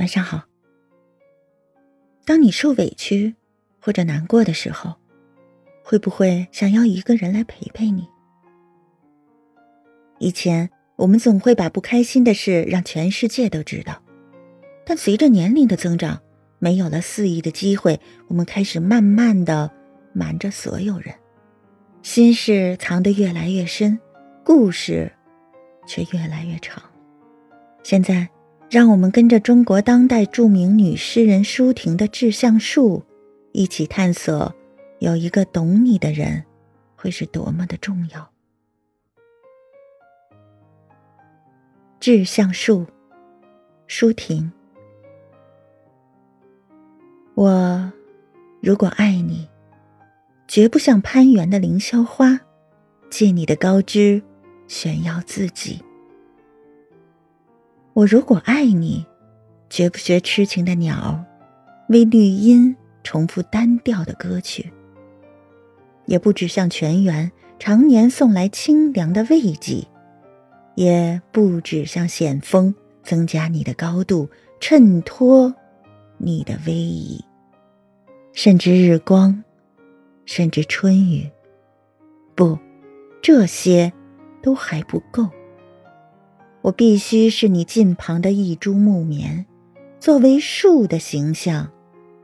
晚上好。当你受委屈或者难过的时候，会不会想要一个人来陪陪你？以前我们总会把不开心的事让全世界都知道，但随着年龄的增长，没有了肆意的机会，我们开始慢慢的瞒着所有人，心事藏得越来越深，故事却越来越长。现在。让我们跟着中国当代著名女诗人舒婷的志向树，一起探索，有一个懂你的人，会是多么的重要。志向树，舒婷，我如果爱你，绝不像攀援的凌霄花，借你的高枝炫耀自己。我如果爱你，绝不学痴情的鸟，为绿荫重复单调的歌曲。也不止像泉源常年送来清凉的慰藉，也不止像险峰增加你的高度，衬托你的威仪。甚至日光，甚至春雨，不，这些都还不够。我必须是你近旁的一株木棉，作为树的形象，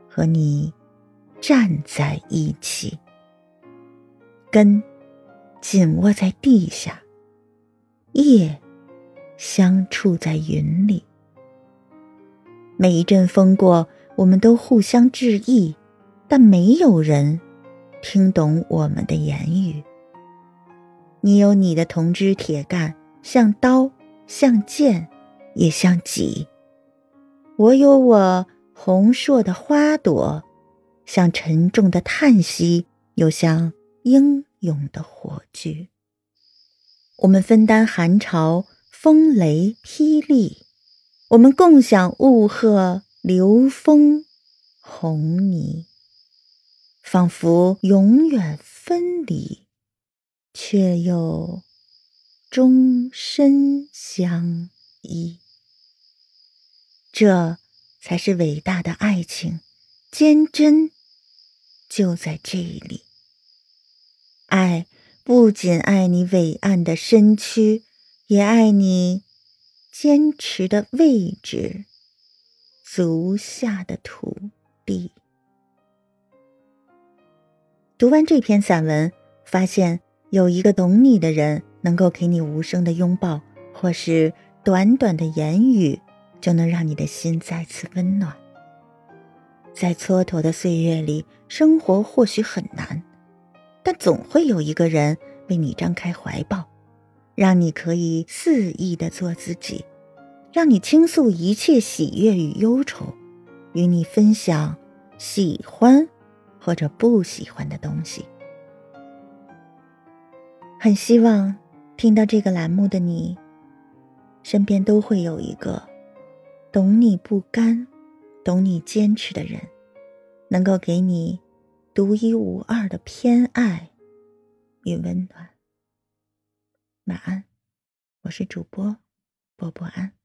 和你站在一起，根紧握在地下，叶相触在云里。每一阵风过，我们都互相致意，但没有人听懂我们的言语。你有你的铜枝铁干，像刀。像剑，也像戟。我有我红硕的花朵，像沉重的叹息，又像英勇的火炬。我们分担寒潮、风雷、霹雳，我们共享雾鹤、流风、红泥，仿佛永远分离，却又。终身相依，这才是伟大的爱情，坚贞就在这里。爱不仅爱你伟岸的身躯，也爱你坚持的位置，足下的土地。读完这篇散文，发现有一个懂你的人。能够给你无声的拥抱，或是短短的言语，就能让你的心再次温暖。在蹉跎的岁月里，生活或许很难，但总会有一个人为你张开怀抱，让你可以肆意的做自己，让你倾诉一切喜悦与忧愁，与你分享喜欢或者不喜欢的东西。很希望。听到这个栏目的你，身边都会有一个懂你不甘、懂你坚持的人，能够给你独一无二的偏爱与温暖。晚安，我是主播波波安。